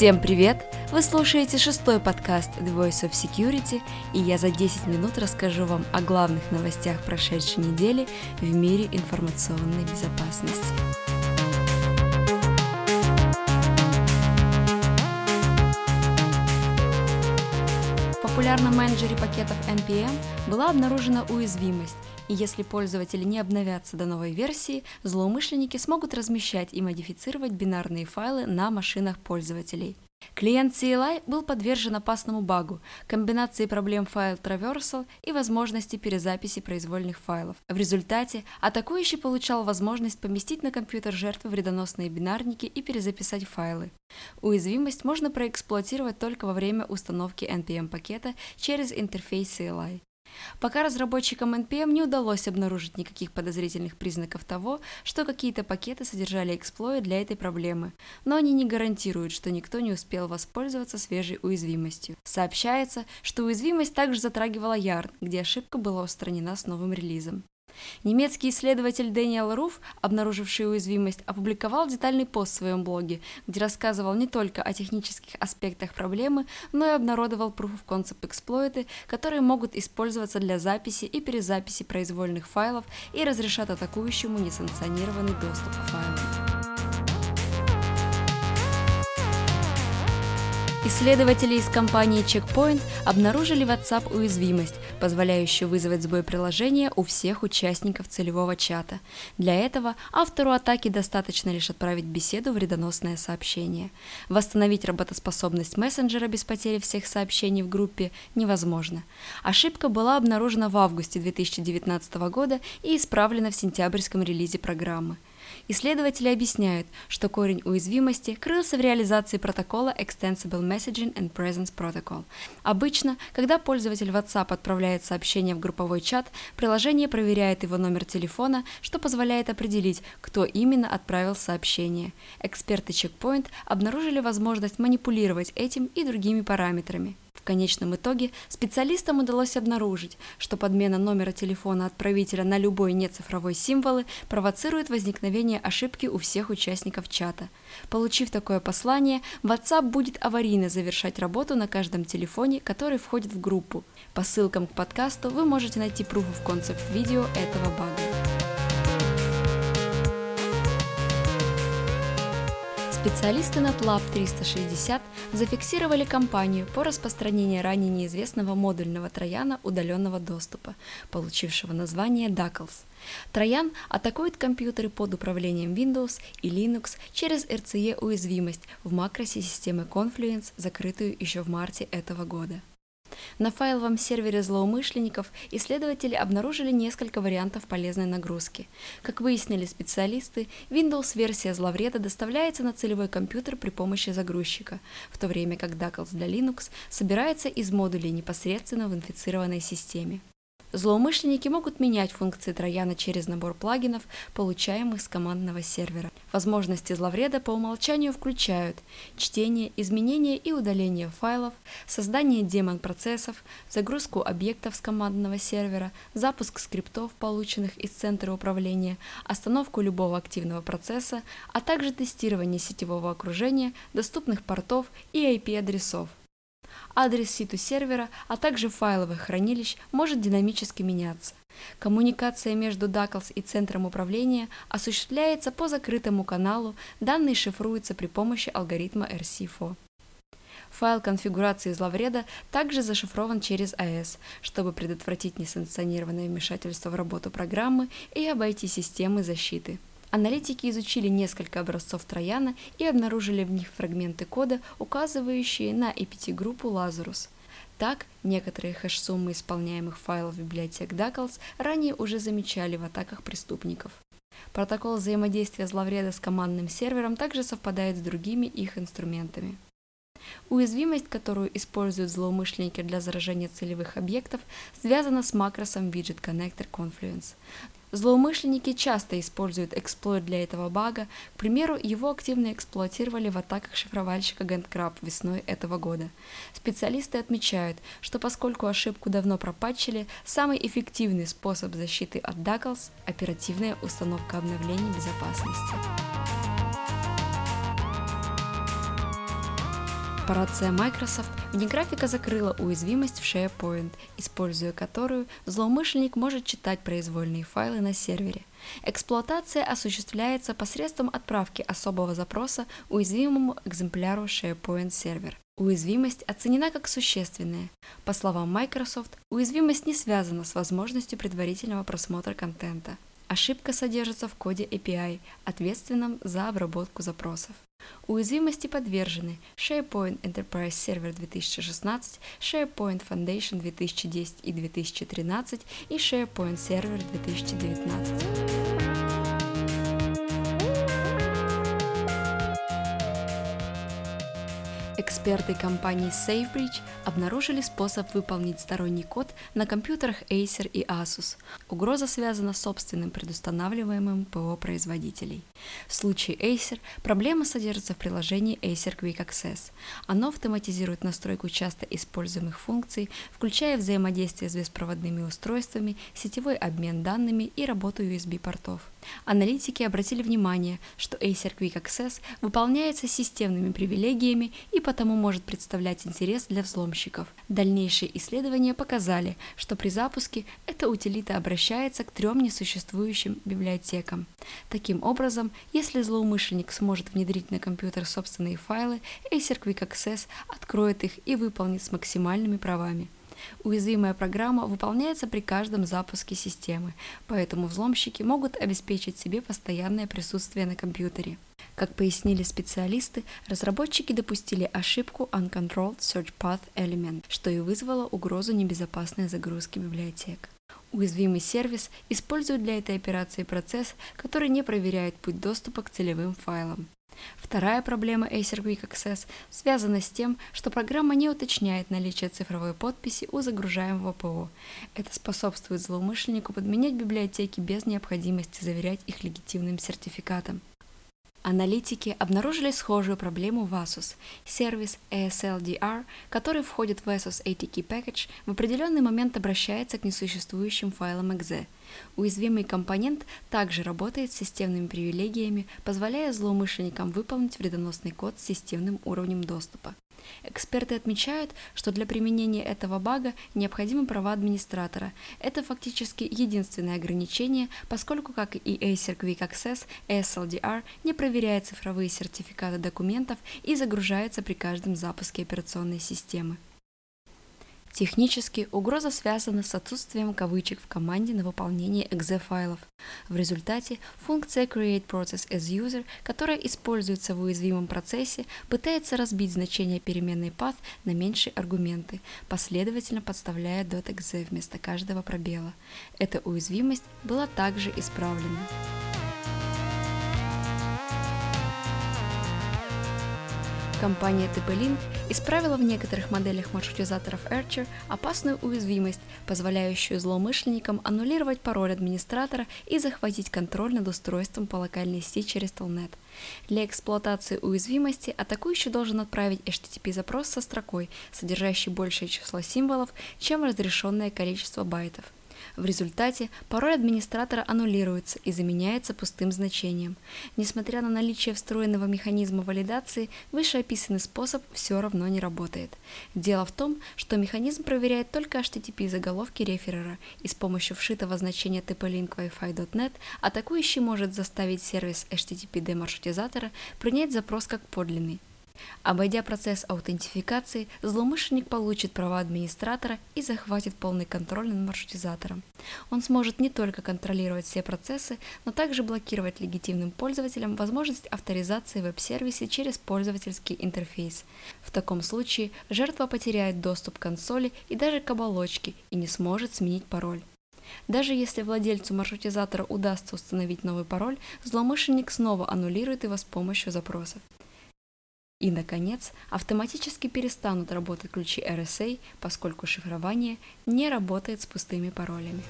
Всем привет! Вы слушаете шестой подкаст The Voice of Security, и я за 10 минут расскажу вам о главных новостях прошедшей недели в мире информационной безопасности. Популярном менеджере пакетов NPM была обнаружена уязвимость, и если пользователи не обновятся до новой версии, злоумышленники смогут размещать и модифицировать бинарные файлы на машинах пользователей. Клиент CLI был подвержен опасному багу, комбинации проблем файл traversal и возможности перезаписи произвольных файлов. В результате атакующий получал возможность поместить на компьютер жертвы вредоносные бинарники и перезаписать файлы. Уязвимость можно проэксплуатировать только во время установки NPM-пакета через интерфейс CLI. Пока разработчикам NPM не удалось обнаружить никаких подозрительных признаков того, что какие-то пакеты содержали эксплойт для этой проблемы, но они не гарантируют, что никто не успел воспользоваться свежей уязвимостью. Сообщается, что уязвимость также затрагивала Yarn, где ошибка была устранена с новым релизом. Немецкий исследователь Дэниел Руф, обнаруживший уязвимость, опубликовал детальный пост в своем блоге, где рассказывал не только о технических аспектах проблемы, но и обнародовал Proof of Concept эксплойты, которые могут использоваться для записи и перезаписи произвольных файлов и разрешат атакующему несанкционированный доступ к файлам. Исследователи из компании Checkpoint обнаружили WhatsApp уязвимость, позволяющую вызвать сбой приложения у всех участников целевого чата. Для этого автору атаки достаточно лишь отправить беседу вредоносное сообщение. Восстановить работоспособность мессенджера без потери всех сообщений в группе невозможно. Ошибка была обнаружена в августе 2019 года и исправлена в сентябрьском релизе программы. Исследователи объясняют, что корень уязвимости крылся в реализации протокола Extensible Messaging and Presence Protocol. Обычно, когда пользователь WhatsApp отправляет сообщение в групповой чат, приложение проверяет его номер телефона, что позволяет определить, кто именно отправил сообщение. Эксперты Checkpoint обнаружили возможность манипулировать этим и другими параметрами. В конечном итоге специалистам удалось обнаружить, что подмена номера телефона отправителя на любой нецифровой символы провоцирует возникновение ошибки у всех участников чата. Получив такое послание, WhatsApp будет аварийно завершать работу на каждом телефоне, который входит в группу. По ссылкам к подкасту вы можете найти Proof of Concept видео этого бага. Специалисты NetLab 360 зафиксировали кампанию по распространению ранее неизвестного модульного трояна удаленного доступа, получившего название Duckles. Троян атакует компьютеры под управлением Windows и Linux через RCE уязвимость в макросе системы Confluence, закрытую еще в марте этого года. На файловом сервере злоумышленников исследователи обнаружили несколько вариантов полезной нагрузки. Как выяснили специалисты, Windows-версия зловреда доставляется на целевой компьютер при помощи загрузчика, в то время как Dackles для Linux собирается из модулей непосредственно в инфицированной системе. Злоумышленники могут менять функции трояна через набор плагинов, получаемых с командного сервера. Возможности зловреда по умолчанию включают чтение, изменение и удаление файлов, создание демон-процессов, загрузку объектов с командного сервера, запуск скриптов, полученных из центра управления, остановку любого активного процесса, а также тестирование сетевого окружения, доступных портов и IP-адресов. Адрес ситу сервера, а также файловых хранилищ может динамически меняться. Коммуникация между Dackles и центром управления осуществляется по закрытому каналу, данные шифруются при помощи алгоритма RC4. Файл конфигурации зловреда также зашифрован через AES, чтобы предотвратить несанкционированное вмешательство в работу программы и обойти системы защиты. Аналитики изучили несколько образцов Трояна и обнаружили в них фрагменты кода, указывающие на EPT-группу Lazarus. Так, некоторые хэш-суммы исполняемых файлов библиотек Dackles ранее уже замечали в атаках преступников. Протокол взаимодействия зловреда с командным сервером также совпадает с другими их инструментами. Уязвимость, которую используют злоумышленники для заражения целевых объектов, связана с макросом Widget Connector Confluence. Злоумышленники часто используют эксплойт для этого бага, к примеру, его активно эксплуатировали в атаках шифровальщика GandCrab весной этого года. Специалисты отмечают, что поскольку ошибку давно пропатчили, самый эффективный способ защиты от Dackles – оперативная установка обновлений безопасности. Корпорация Microsoft вне графика закрыла уязвимость в SharePoint, используя которую злоумышленник может читать произвольные файлы на сервере. Эксплуатация осуществляется посредством отправки особого запроса уязвимому экземпляру SharePoint сервер. Уязвимость оценена как существенная. По словам Microsoft, уязвимость не связана с возможностью предварительного просмотра контента. Ошибка содержится в коде API, ответственном за обработку запросов. Уязвимости подвержены SharePoint Enterprise Server 2016, SharePoint Foundation 2010 и 2013 и SharePoint Server 2019. Эксперты компании SafeBridge обнаружили способ выполнить сторонний код на компьютерах Acer и Asus. Угроза связана с собственным предустанавливаемым ПО производителей. В случае Acer проблема содержится в приложении Acer Quick Access. Оно автоматизирует настройку часто используемых функций, включая взаимодействие с беспроводными устройствами, сетевой обмен данными и работу USB-портов. Аналитики обратили внимание, что Acer Quick Access выполняется системными привилегиями и потому может представлять интерес для взломщиков. Дальнейшие исследования показали, что при запуске эта утилита обращается к трем несуществующим библиотекам. Таким образом, если злоумышленник сможет внедрить на компьютер собственные файлы, Acer Quick Access откроет их и выполнит с максимальными правами. Уязвимая программа выполняется при каждом запуске системы, поэтому взломщики могут обеспечить себе постоянное присутствие на компьютере. Как пояснили специалисты, разработчики допустили ошибку Uncontrolled Search Path Element, что и вызвало угрозу небезопасной загрузки библиотек. Уязвимый сервис использует для этой операции процесс, который не проверяет путь доступа к целевым файлам. Вторая проблема Acer Quick Access связана с тем, что программа не уточняет наличие цифровой подписи у загружаемого ПО. Это способствует злоумышленнику подменять библиотеки без необходимости заверять их легитимным сертификатом. Аналитики обнаружили схожую проблему в Asus. Сервис ASLDR, который входит в Asus ATK Package, в определенный момент обращается к несуществующим файлам .exe. Уязвимый компонент также работает с системными привилегиями, позволяя злоумышленникам выполнить вредоносный код с системным уровнем доступа. Эксперты отмечают, что для применения этого бага необходимы права администратора. Это фактически единственное ограничение, поскольку, как и Acer Quick Access, SLDR не проверяет цифровые сертификаты документов и загружается при каждом запуске операционной системы. Технически угроза связана с отсутствием кавычек в команде на выполнение exe-файлов. В результате функция Create Process as User, которая используется в уязвимом процессе, пытается разбить значение переменной path на меньшие аргументы, последовательно подставляя .exe вместо каждого пробела. Эта уязвимость была также исправлена. Компания TP-Link исправила в некоторых моделях маршрутизаторов Archer опасную уязвимость, позволяющую злоумышленникам аннулировать пароль администратора и захватить контроль над устройством по локальной сети через Telnet. Для эксплуатации уязвимости атакующий должен отправить HTTP-запрос со строкой, содержащей большее число символов, чем разрешенное количество байтов – в результате пароль администратора аннулируется и заменяется пустым значением. Несмотря на наличие встроенного механизма валидации, вышеописанный способ все равно не работает. Дело в том, что механизм проверяет только HTTP заголовки реферера, и с помощью вшитого значения tp-link атакующий может заставить сервис HTTPD маршрутизатора принять запрос как подлинный. Обойдя процесс аутентификации, злоумышленник получит права администратора и захватит полный контроль над маршрутизатором. Он сможет не только контролировать все процессы, но также блокировать легитимным пользователям возможность авторизации веб-сервисе через пользовательский интерфейс. В таком случае жертва потеряет доступ к консоли и даже к оболочке и не сможет сменить пароль. Даже если владельцу маршрутизатора удастся установить новый пароль, злоумышленник снова аннулирует его с помощью запросов. И, наконец, автоматически перестанут работать ключи RSA, поскольку шифрование не работает с пустыми паролями.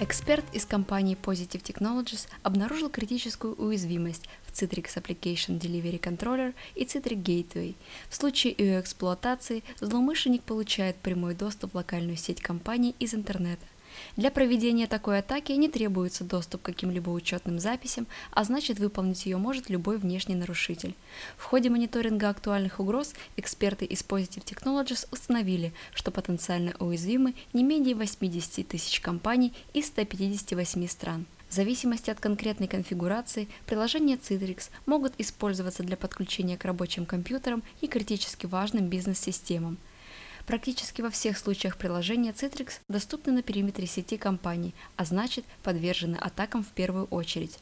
Эксперт из компании Positive Technologies обнаружил критическую уязвимость в Citrix Application Delivery Controller и Citrix Gateway. В случае ее эксплуатации злоумышленник получает прямой доступ в локальную сеть компании из интернета – Для проведения такой атаки не требуется доступ к каким-либо учетным записям, а значит выполнить ее может любой внешний нарушитель. В ходе мониторинга актуальных угроз эксперты из Positive Technologies установили, что потенциально уязвимы не менее 80 тысяч компаний из 158 стран. В зависимости от конкретной конфигурации, приложения Citrix могут использоваться для подключения к рабочим компьютерам и критически важным бизнес-системам. Практически во всех случаях приложения Citrix доступны на периметре сети компании, а значит подвержены атакам в первую очередь.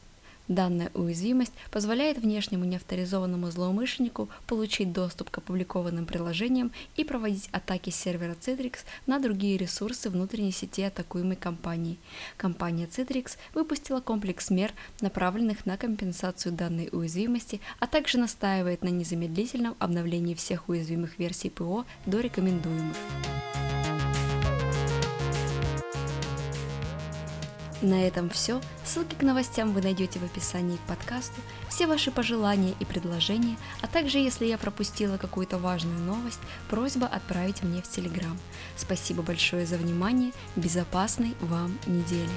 Данная уязвимость позволяет внешнему неавторизованному злоумышленнику получить доступ к опубликованным приложениям и проводить атаки сервера Citrix на другие ресурсы внутренней сети атакуемой компании. Компания Citrix выпустила комплекс мер, направленных на компенсацию данной уязвимости, а также настаивает на незамедлительном обновлении всех уязвимых версий ПО до рекомендуемых. На этом все. Ссылки к новостям вы найдете в описании к подкасту. Все ваши пожелания и предложения, а также если я пропустила какую-то важную новость, просьба отправить мне в Телеграм. Спасибо большое за внимание. Безопасной вам недели.